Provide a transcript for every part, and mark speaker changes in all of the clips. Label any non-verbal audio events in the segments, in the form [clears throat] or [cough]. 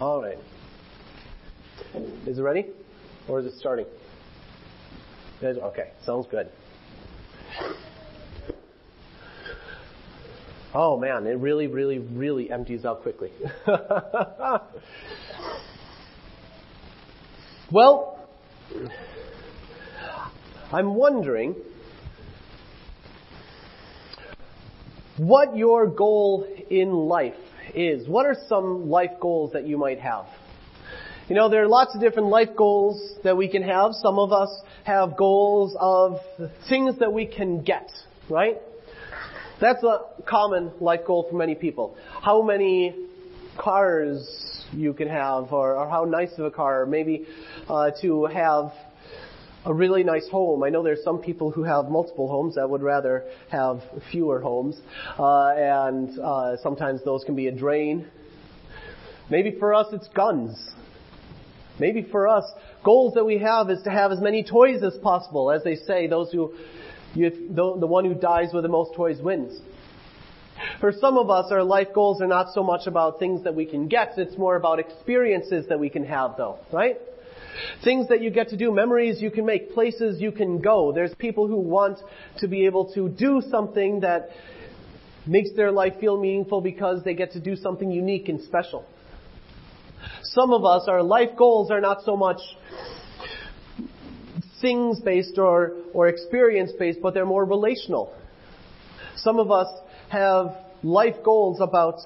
Speaker 1: All right. Is it ready? Or is it starting? Okay, sounds good. Oh man, it really, really, really empties out quickly. [laughs] well, I'm wondering what your goal in life is. What are some life goals that you might have? You know, there are lots of different life goals that we can have. Some of us have goals of things that we can get, right? That's a common life goal for many people. How many cars you can have, or, or how nice of a car, or maybe uh, to have a really nice home. I know there's some people who have multiple homes that would rather have fewer homes, uh, and uh, sometimes those can be a drain. Maybe for us it's guns. Maybe for us, goals that we have is to have as many toys as possible. As they say, those who, you, the, the one who dies with the most toys wins. For some of us, our life goals are not so much about things that we can get, it's more about experiences that we can have though, right? Things that you get to do, memories you can make, places you can go. There's people who want to be able to do something that makes their life feel meaningful because they get to do something unique and special. Some of us, our life goals are not so much things based or, or experience based, but they're more relational. Some of us have life goals about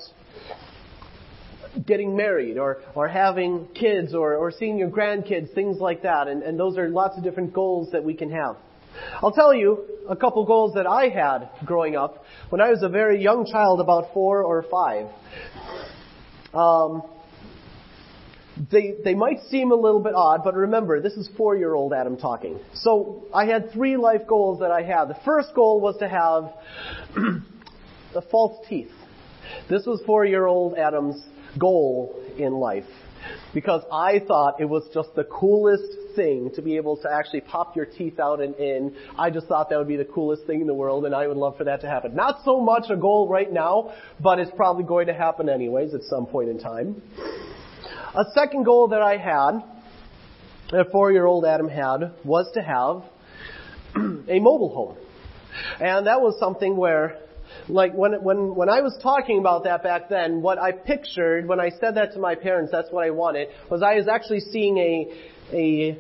Speaker 1: getting married or, or having kids or, or seeing your grandkids, things like that. And, and those are lots of different goals that we can have. I'll tell you a couple goals that I had growing up when I was a very young child, about four or five. Um, they, they might seem a little bit odd, but remember, this is four year old Adam talking. So I had three life goals that I had. The first goal was to have [clears throat] the false teeth. This was four year old Adam's goal in life. Because I thought it was just the coolest thing to be able to actually pop your teeth out and in. I just thought that would be the coolest thing in the world and I would love for that to happen. Not so much a goal right now, but it's probably going to happen anyways at some point in time. A second goal that I had, that four-year-old Adam had, was to have [clears throat] a mobile home. And that was something where, like when, when, when I was talking about that back then, what I pictured when I said that to my parents, that's what I wanted, was I was actually seeing a, a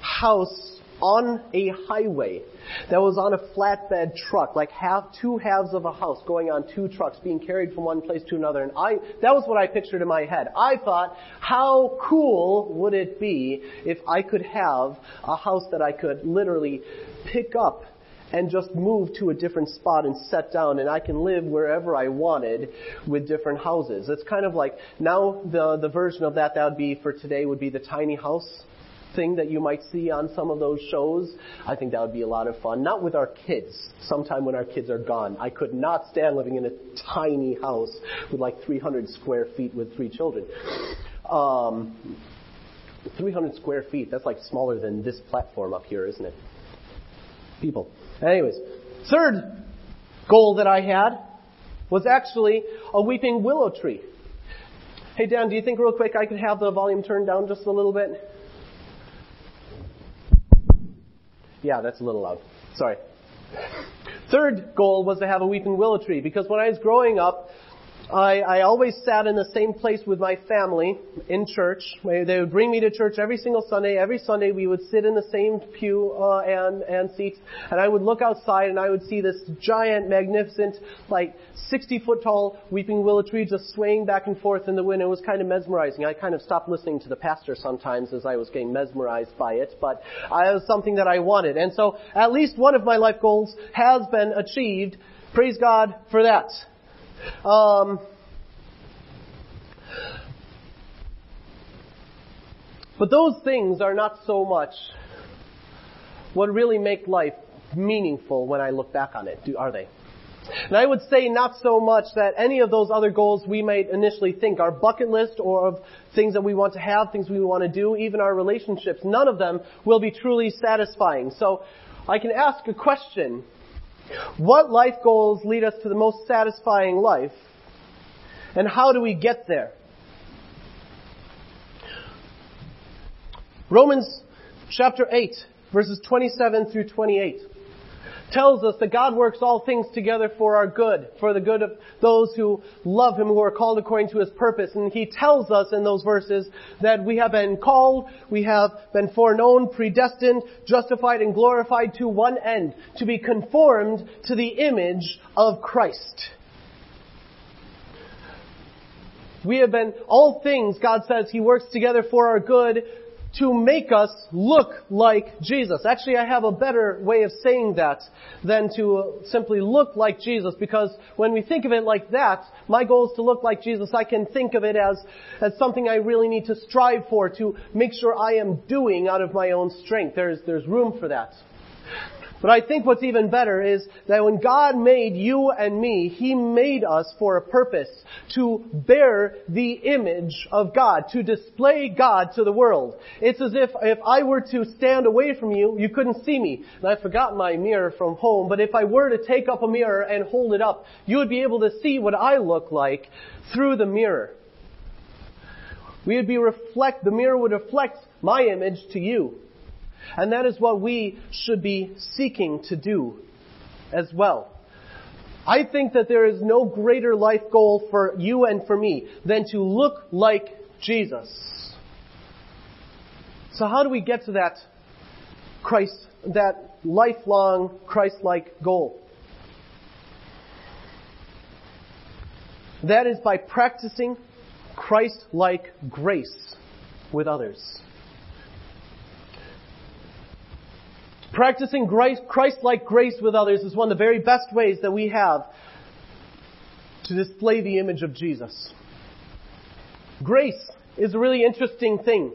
Speaker 1: house on a highway that was on a flatbed truck, like half, two halves of a house going on two trucks being carried from one place to another. And I, that was what I pictured in my head. I thought, how cool would it be if I could have a house that I could literally pick up and just move to a different spot and set down and I can live wherever I wanted with different houses. It's kind of like now the the version of that that would be for today would be the tiny house thing that you might see on some of those shows. I think that would be a lot of fun. Not with our kids. Sometime when our kids are gone. I could not stand living in a tiny house with like 300 square feet with three children. Um, 300 square feet, that's like smaller than this platform up here, isn't it? People. Anyways, third goal that I had was actually a weeping willow tree. Hey Dan, do you think real quick I could have the volume turned down just a little bit? Yeah, that's a little loud. Sorry. Third goal was to have a weeping willow tree because when I was growing up, I, I always sat in the same place with my family in church. They would bring me to church every single Sunday. Every Sunday we would sit in the same pew uh, and and seats, and I would look outside and I would see this giant, magnificent, like 60 foot tall weeping willow tree just swaying back and forth in the wind. It was kind of mesmerizing. I kind of stopped listening to the pastor sometimes as I was getting mesmerized by it, but it was something that I wanted. And so at least one of my life goals has been achieved. Praise God for that. Um, but those things are not so much what really make life meaningful when I look back on it, are they? And I would say not so much that any of those other goals we might initially think, our bucket list or of things that we want to have, things we want to do, even our relationships, none of them will be truly satisfying. So I can ask a question what life goals lead us to the most satisfying life? And how do we get there? Romans chapter 8, verses 27 through 28 tells us that God works all things together for our good, for the good of those who love Him, who are called according to His purpose. And He tells us in those verses that we have been called, we have been foreknown, predestined, justified, and glorified to one end, to be conformed to the image of Christ. We have been, all things, God says, He works together for our good to make us look like Jesus. Actually, I have a better way of saying that than to simply look like Jesus because when we think of it like that, my goal is to look like Jesus. I can think of it as, as something I really need to strive for to make sure I am doing out of my own strength. There's, there's room for that. But I think what's even better is that when God made you and me, He made us for a purpose to bear the image of God, to display God to the world. It's as if if I were to stand away from you, you couldn't see me. And I forgot my mirror from home, but if I were to take up a mirror and hold it up, you would be able to see what I look like through the mirror. We would be reflect, the mirror would reflect my image to you. And that is what we should be seeking to do as well. I think that there is no greater life goal for you and for me than to look like Jesus. So how do we get to that Christ, that lifelong Christ-like goal? That is by practicing Christ-like grace with others. Practicing Christ-like grace with others is one of the very best ways that we have to display the image of Jesus. Grace is a really interesting thing.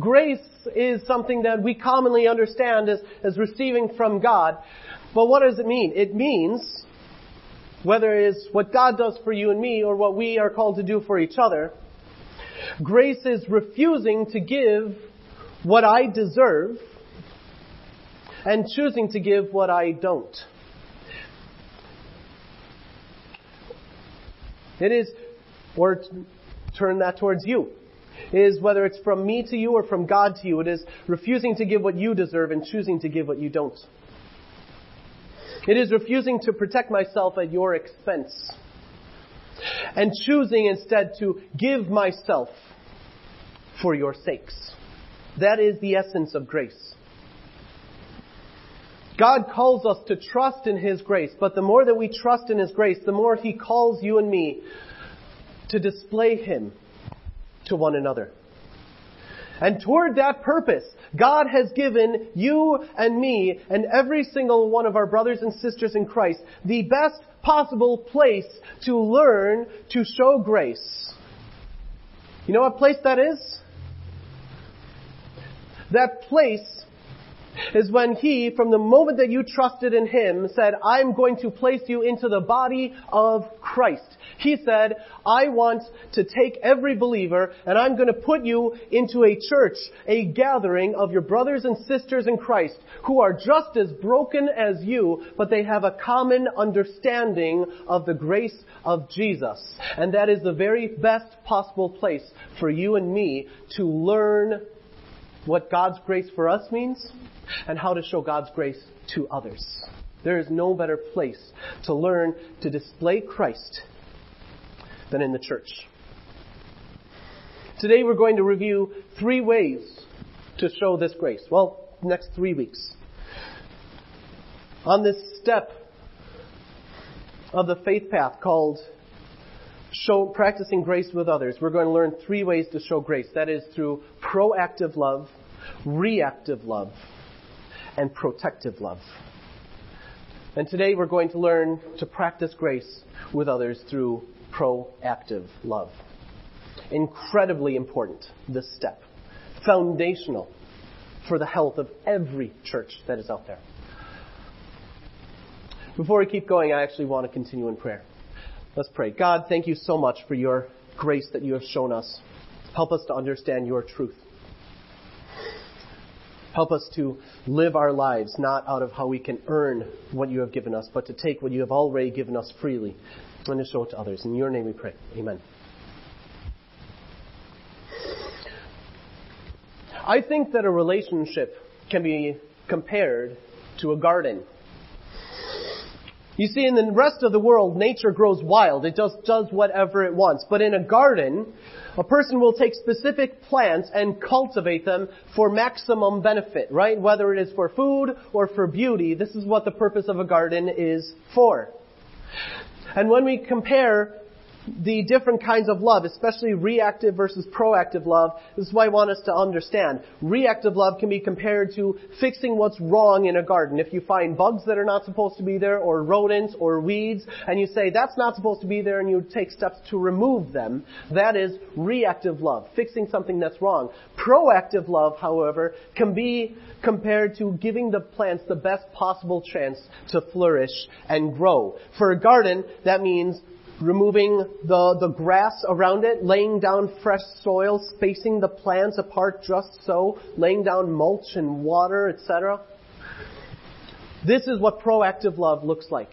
Speaker 1: Grace is something that we commonly understand as, as receiving from God. But what does it mean? It means, whether it is what God does for you and me or what we are called to do for each other, grace is refusing to give what I deserve and choosing to give what I don't. It is, or turn that towards you. It is whether it's from me to you or from God to you. It is refusing to give what you deserve and choosing to give what you don't. It is refusing to protect myself at your expense and choosing instead to give myself for your sakes. That is the essence of grace. God calls us to trust in His grace, but the more that we trust in His grace, the more He calls you and me to display Him to one another. And toward that purpose, God has given you and me and every single one of our brothers and sisters in Christ the best possible place to learn to show grace. You know what place that is? That place is when he, from the moment that you trusted in him, said, I'm going to place you into the body of Christ. He said, I want to take every believer and I'm going to put you into a church, a gathering of your brothers and sisters in Christ who are just as broken as you, but they have a common understanding of the grace of Jesus. And that is the very best possible place for you and me to learn what God's grace for us means and how to show God's grace to others. There is no better place to learn to display Christ than in the church. Today we're going to review three ways to show this grace. Well, next three weeks. On this step of the faith path called show, practicing grace with others, we're going to learn three ways to show grace. That is through proactive love, reactive love, and protective love. And today we're going to learn to practice grace with others through proactive love. Incredibly important, this step. Foundational for the health of every church that is out there. Before we keep going, I actually want to continue in prayer. Let's pray. God, thank you so much for your grace that you have shown us. Help us to understand your truth. Help us to live our lives not out of how we can earn what you have given us, but to take what you have already given us freely and to show it to others. In your name we pray. Amen. I think that a relationship can be compared to a garden. You see, in the rest of the world, nature grows wild. It just does whatever it wants. But in a garden, a person will take specific plants and cultivate them for maximum benefit, right? Whether it is for food or for beauty, this is what the purpose of a garden is for. And when we compare the different kinds of love, especially reactive versus proactive love, this is why I want us to understand. Reactive love can be compared to fixing what's wrong in a garden. If you find bugs that are not supposed to be there, or rodents, or weeds, and you say that's not supposed to be there, and you take steps to remove them, that is reactive love, fixing something that's wrong. Proactive love, however, can be compared to giving the plants the best possible chance to flourish and grow. For a garden, that means removing the, the grass around it, laying down fresh soil, spacing the plants apart just so, laying down mulch and water, etc. This is what proactive love looks like.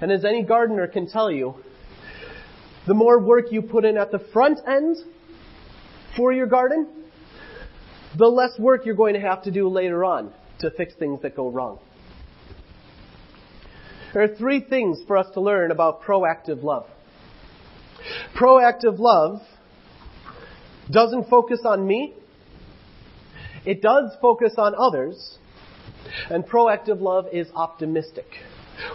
Speaker 1: And as any gardener can tell you, the more work you put in at the front end for your garden, the less work you're going to have to do later on to fix things that go wrong. There are three things for us to learn about proactive love. Proactive love doesn't focus on me. It does focus on others. And proactive love is optimistic.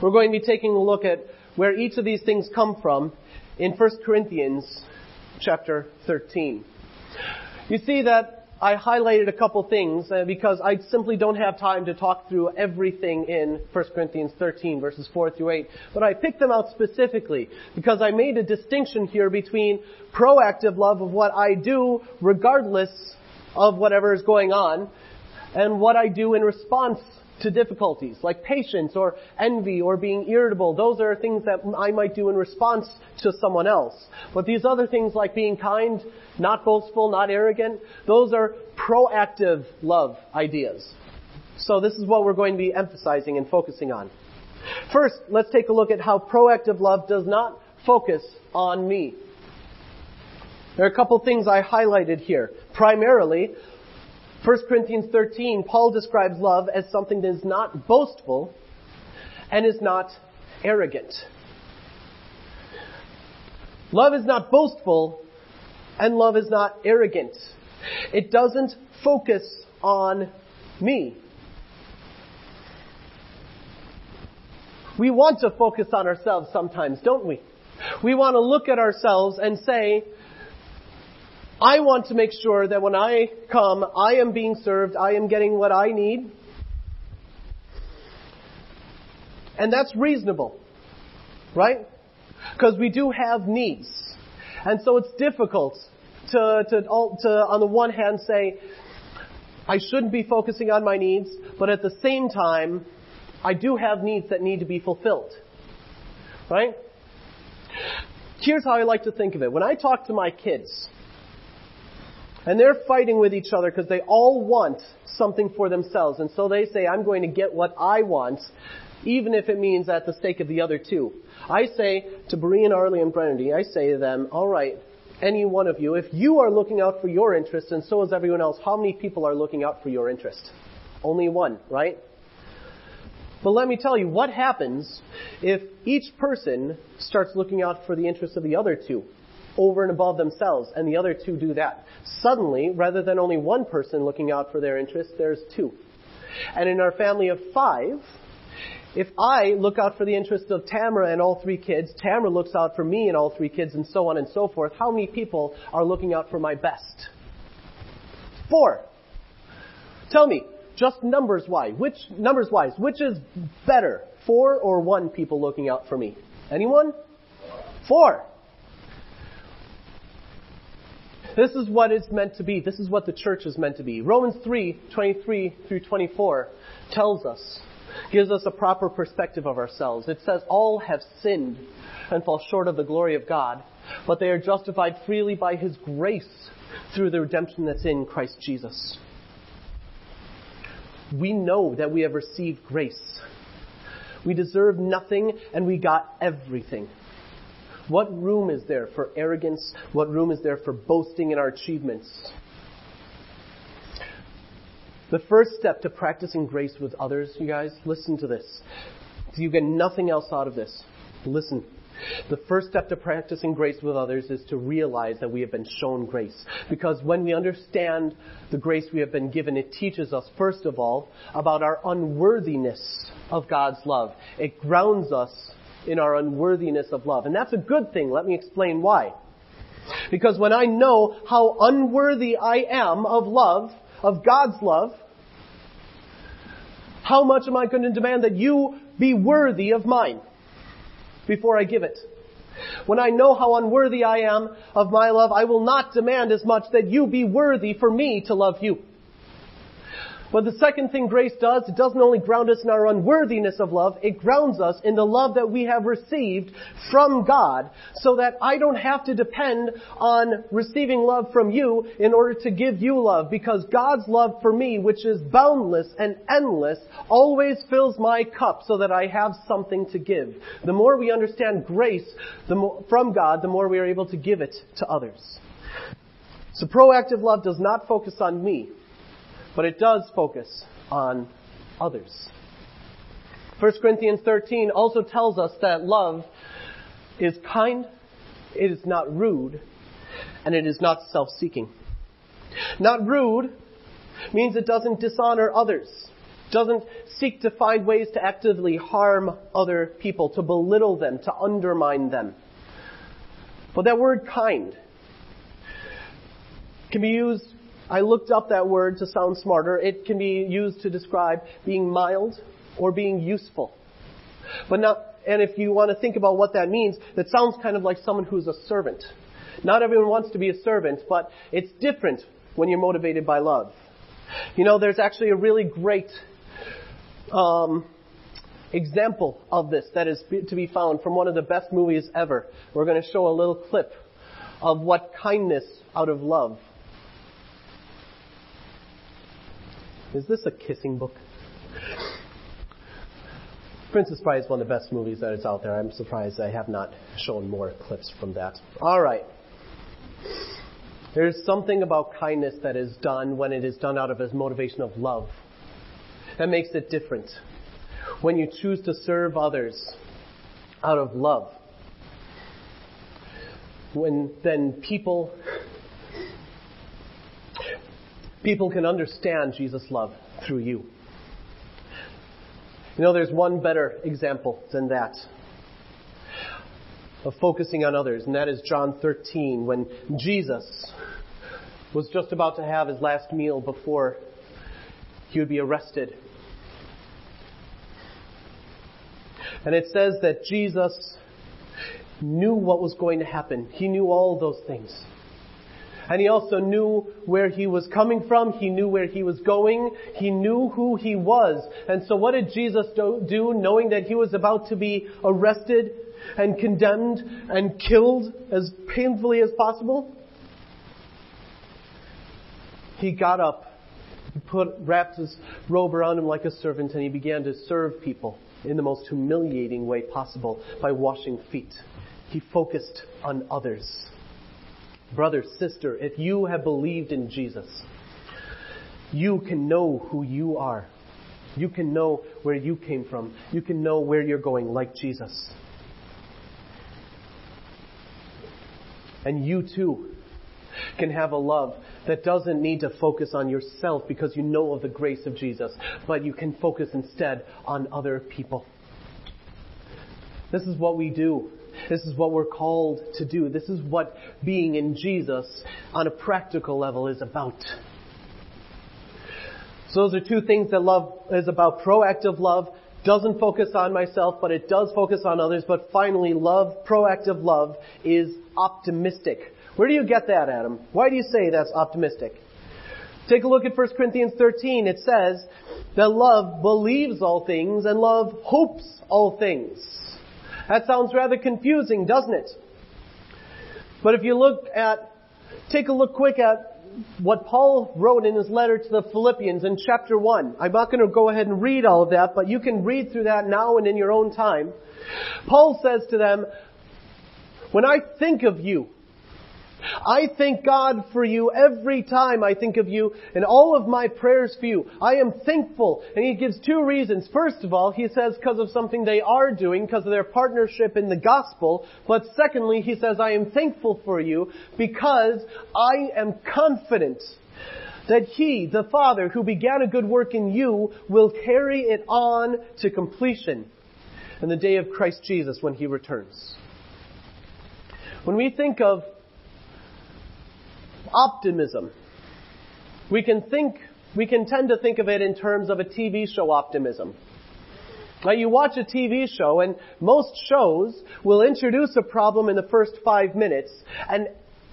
Speaker 1: We're going to be taking a look at where each of these things come from in 1 Corinthians chapter 13. You see that I highlighted a couple things uh, because I simply don't have time to talk through everything in 1 Corinthians 13 verses 4 through 8. But I picked them out specifically because I made a distinction here between proactive love of what I do regardless of whatever is going on and what I do in response to difficulties, like patience or envy or being irritable. Those are things that I might do in response to someone else. But these other things like being kind, not boastful, not arrogant, those are proactive love ideas. So this is what we're going to be emphasizing and focusing on. First, let's take a look at how proactive love does not focus on me. There are a couple things I highlighted here. Primarily, 1 Corinthians 13, Paul describes love as something that is not boastful and is not arrogant. Love is not boastful and love is not arrogant. It doesn't focus on me. We want to focus on ourselves sometimes, don't we? We want to look at ourselves and say, I want to make sure that when I come, I am being served, I am getting what I need. And that's reasonable. Right? Because we do have needs. And so it's difficult to, to, to, on the one hand, say, I shouldn't be focusing on my needs, but at the same time, I do have needs that need to be fulfilled. Right? Here's how I like to think of it. When I talk to my kids, and they're fighting with each other because they all want something for themselves. And so they say, I'm going to get what I want, even if it means at the stake of the other two. I say to Berean, Arlie, and Brennan, I say to them, all right, any one of you, if you are looking out for your interest and so is everyone else, how many people are looking out for your interest? Only one, right? But let me tell you, what happens if each person starts looking out for the interests of the other two? Over and above themselves, and the other two do that. Suddenly, rather than only one person looking out for their interests, there's two. And in our family of five, if I look out for the interests of Tamara and all three kids, Tamara looks out for me and all three kids, and so on and so forth, how many people are looking out for my best? Four. Tell me, just numbers wise, which numbers wise, which is better, four or one people looking out for me? Anyone? Four. This is what it's meant to be. This is what the church is meant to be. Romans 3, 23 through 24 tells us, gives us a proper perspective of ourselves. It says, all have sinned and fall short of the glory of God, but they are justified freely by His grace through the redemption that's in Christ Jesus. We know that we have received grace. We deserve nothing and we got everything. What room is there for arrogance? What room is there for boasting in our achievements? The first step to practicing grace with others, you guys, listen to this. You get nothing else out of this. Listen. The first step to practicing grace with others is to realize that we have been shown grace. Because when we understand the grace we have been given, it teaches us, first of all, about our unworthiness of God's love. It grounds us in our unworthiness of love. And that's a good thing. Let me explain why. Because when I know how unworthy I am of love, of God's love, how much am I going to demand that you be worthy of mine before I give it? When I know how unworthy I am of my love, I will not demand as much that you be worthy for me to love you. But the second thing grace does, it doesn't only ground us in our unworthiness of love, it grounds us in the love that we have received from God so that I don't have to depend on receiving love from you in order to give you love because God's love for me, which is boundless and endless, always fills my cup so that I have something to give. The more we understand grace more, from God, the more we are able to give it to others. So proactive love does not focus on me but it does focus on others. 1 Corinthians 13 also tells us that love is kind, it is not rude, and it is not self-seeking. Not rude means it doesn't dishonor others, doesn't seek to find ways to actively harm other people, to belittle them, to undermine them. But that word kind can be used I looked up that word to sound smarter. It can be used to describe being mild or being useful. But not, and if you want to think about what that means, that sounds kind of like someone who's a servant. Not everyone wants to be a servant, but it's different when you're motivated by love. You know, there's actually a really great um, example of this that is to be found from one of the best movies ever. We're going to show a little clip of what kindness out of love Is this a kissing book? Princess Bride is one of the best movies that is out there. I'm surprised I have not shown more clips from that. All right. There's something about kindness that is done when it is done out of a motivation of love. That makes it different. When you choose to serve others out of love, when then people People can understand Jesus' love through you. You know, there's one better example than that of focusing on others, and that is John 13, when Jesus was just about to have his last meal before he would be arrested. And it says that Jesus knew what was going to happen. He knew all those things. And he also knew where he was coming from. He knew where he was going. He knew who he was. And so what did Jesus do knowing that he was about to be arrested and condemned and killed as painfully as possible? He got up, he put, wrapped his robe around him like a servant and he began to serve people in the most humiliating way possible by washing feet. He focused on others. Brother, sister, if you have believed in Jesus, you can know who you are. You can know where you came from. You can know where you're going like Jesus. And you too can have a love that doesn't need to focus on yourself because you know of the grace of Jesus, but you can focus instead on other people. This is what we do this is what we're called to do. This is what being in Jesus on a practical level is about. So those are two things that love is about. Proactive love doesn't focus on myself, but it does focus on others. But finally, love, proactive love is optimistic. Where do you get that, Adam? Why do you say that's optimistic? Take a look at 1 Corinthians 13. It says that love believes all things and love hopes all things. That sounds rather confusing, doesn't it? But if you look at, take a look quick at what Paul wrote in his letter to the Philippians in chapter 1. I'm not going to go ahead and read all of that, but you can read through that now and in your own time. Paul says to them, when I think of you, I thank God for you every time I think of you and all of my prayers for you. I am thankful. And he gives two reasons. First of all, he says because of something they are doing, because of their partnership in the gospel. But secondly, he says, I am thankful for you because I am confident that he, the Father, who began a good work in you, will carry it on to completion in the day of Christ Jesus when he returns. When we think of optimism. We can think, we can tend to think of it in terms of a TV show optimism. Now you watch a TV show and most shows will introduce a problem in the first five minutes and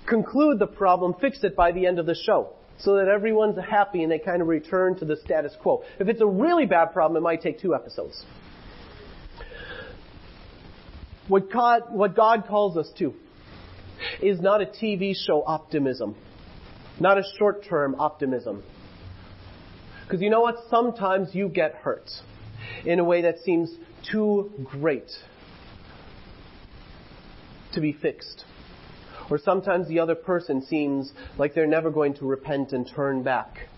Speaker 1: conclude the problem, fix it by the end of the show. So that everyone's happy and they kind of return to the status quo. If it's a really bad problem, it might take two episodes. What God, what God calls us to is not a TV show optimism, not a short term optimism. Because you know what? Sometimes you get hurt in a way that seems too great to be fixed. Or sometimes the other person seems like they're never going to repent and turn back.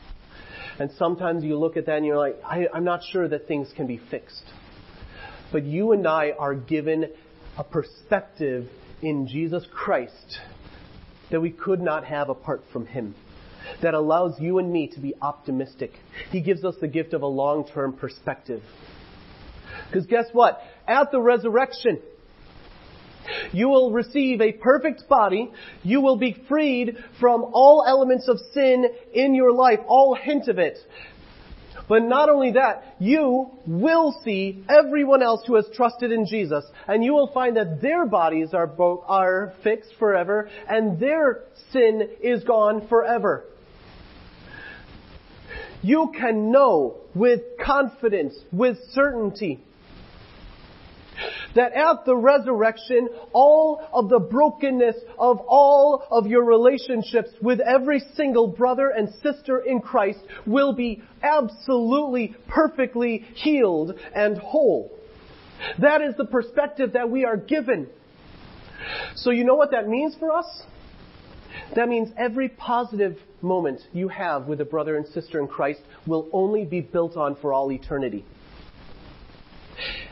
Speaker 1: And sometimes you look at that and you're like, I, am not sure that things can be fixed. But you and I are given a perspective in Jesus Christ that we could not have apart from Him. That allows you and me to be optimistic. He gives us the gift of a long-term perspective. Because guess what? At the resurrection, you will receive a perfect body. You will be freed from all elements of sin in your life, all hint of it. But not only that, you will see everyone else who has trusted in Jesus, and you will find that their bodies are, bo- are fixed forever, and their sin is gone forever. You can know with confidence, with certainty, that at the resurrection, all of the brokenness of all of your relationships with every single brother and sister in Christ will be absolutely, perfectly healed and whole. That is the perspective that we are given. So you know what that means for us? That means every positive moment you have with a brother and sister in Christ will only be built on for all eternity.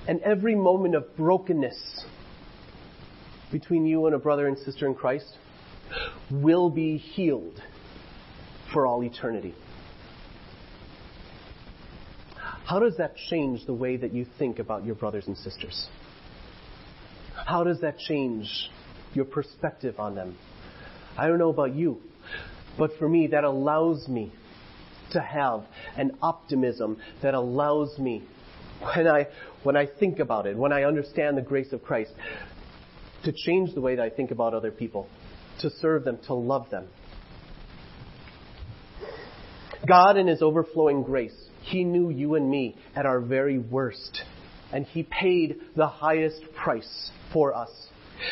Speaker 1: And every moment of brokenness between you and a brother and sister in Christ will be healed for all eternity. How does that change the way that you think about your brothers and sisters? How does that change your perspective on them? I don't know about you, but for me, that allows me to have an optimism that allows me when I, when I think about it, when I understand the grace of Christ, to change the way that I think about other people, to serve them, to love them. God, in His overflowing grace, He knew you and me at our very worst, and He paid the highest price for us.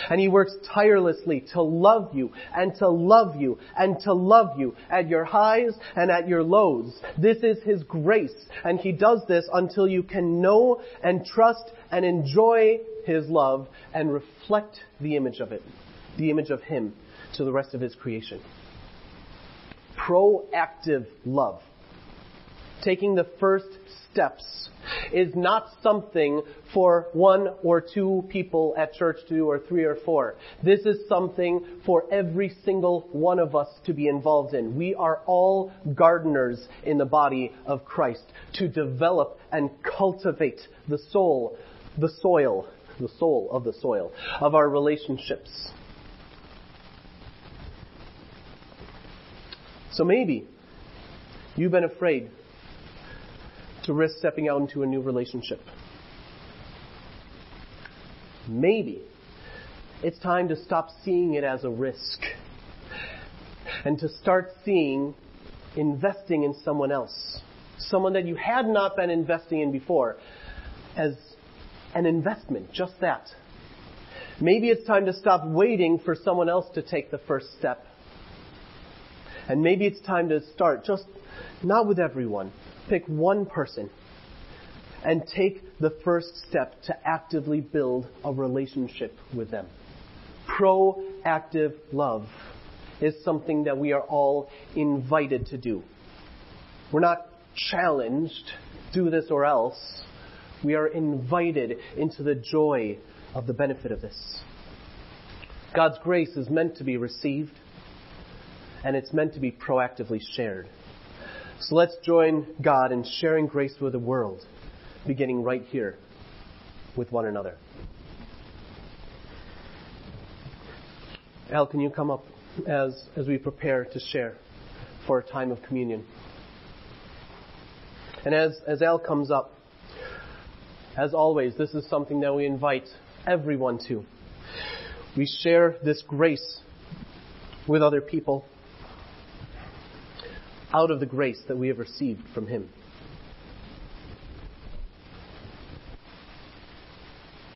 Speaker 1: And He works tirelessly to love you and to love you and to love you at your highs and at your lows. This is His grace. And He does this until you can know and trust and enjoy His love and reflect the image of it, the image of Him to the rest of His creation. Proactive love. Taking the first steps is not something for one or two people at church to do or three or four. This is something for every single one of us to be involved in. We are all gardeners in the body of Christ to develop and cultivate the soul, the soil, the soul of the soil of our relationships. So maybe you've been afraid to risk stepping out into a new relationship. Maybe it's time to stop seeing it as a risk and to start seeing investing in someone else, someone that you had not been investing in before, as an investment, just that. Maybe it's time to stop waiting for someone else to take the first step. And maybe it's time to start, just not with everyone, pick one person and take the first step to actively build a relationship with them. Proactive love is something that we are all invited to do. We're not challenged, do this or else. We are invited into the joy of the benefit of this. God's grace is meant to be received, and it's meant to be proactively shared. So let's join God in sharing grace with the world, beginning right here with one another. Al, can you come up as, as we prepare to share for a time of communion? And as, as Al comes up, as always, this is something that we invite everyone to. We share this grace with other people out of the grace that we have received from Him.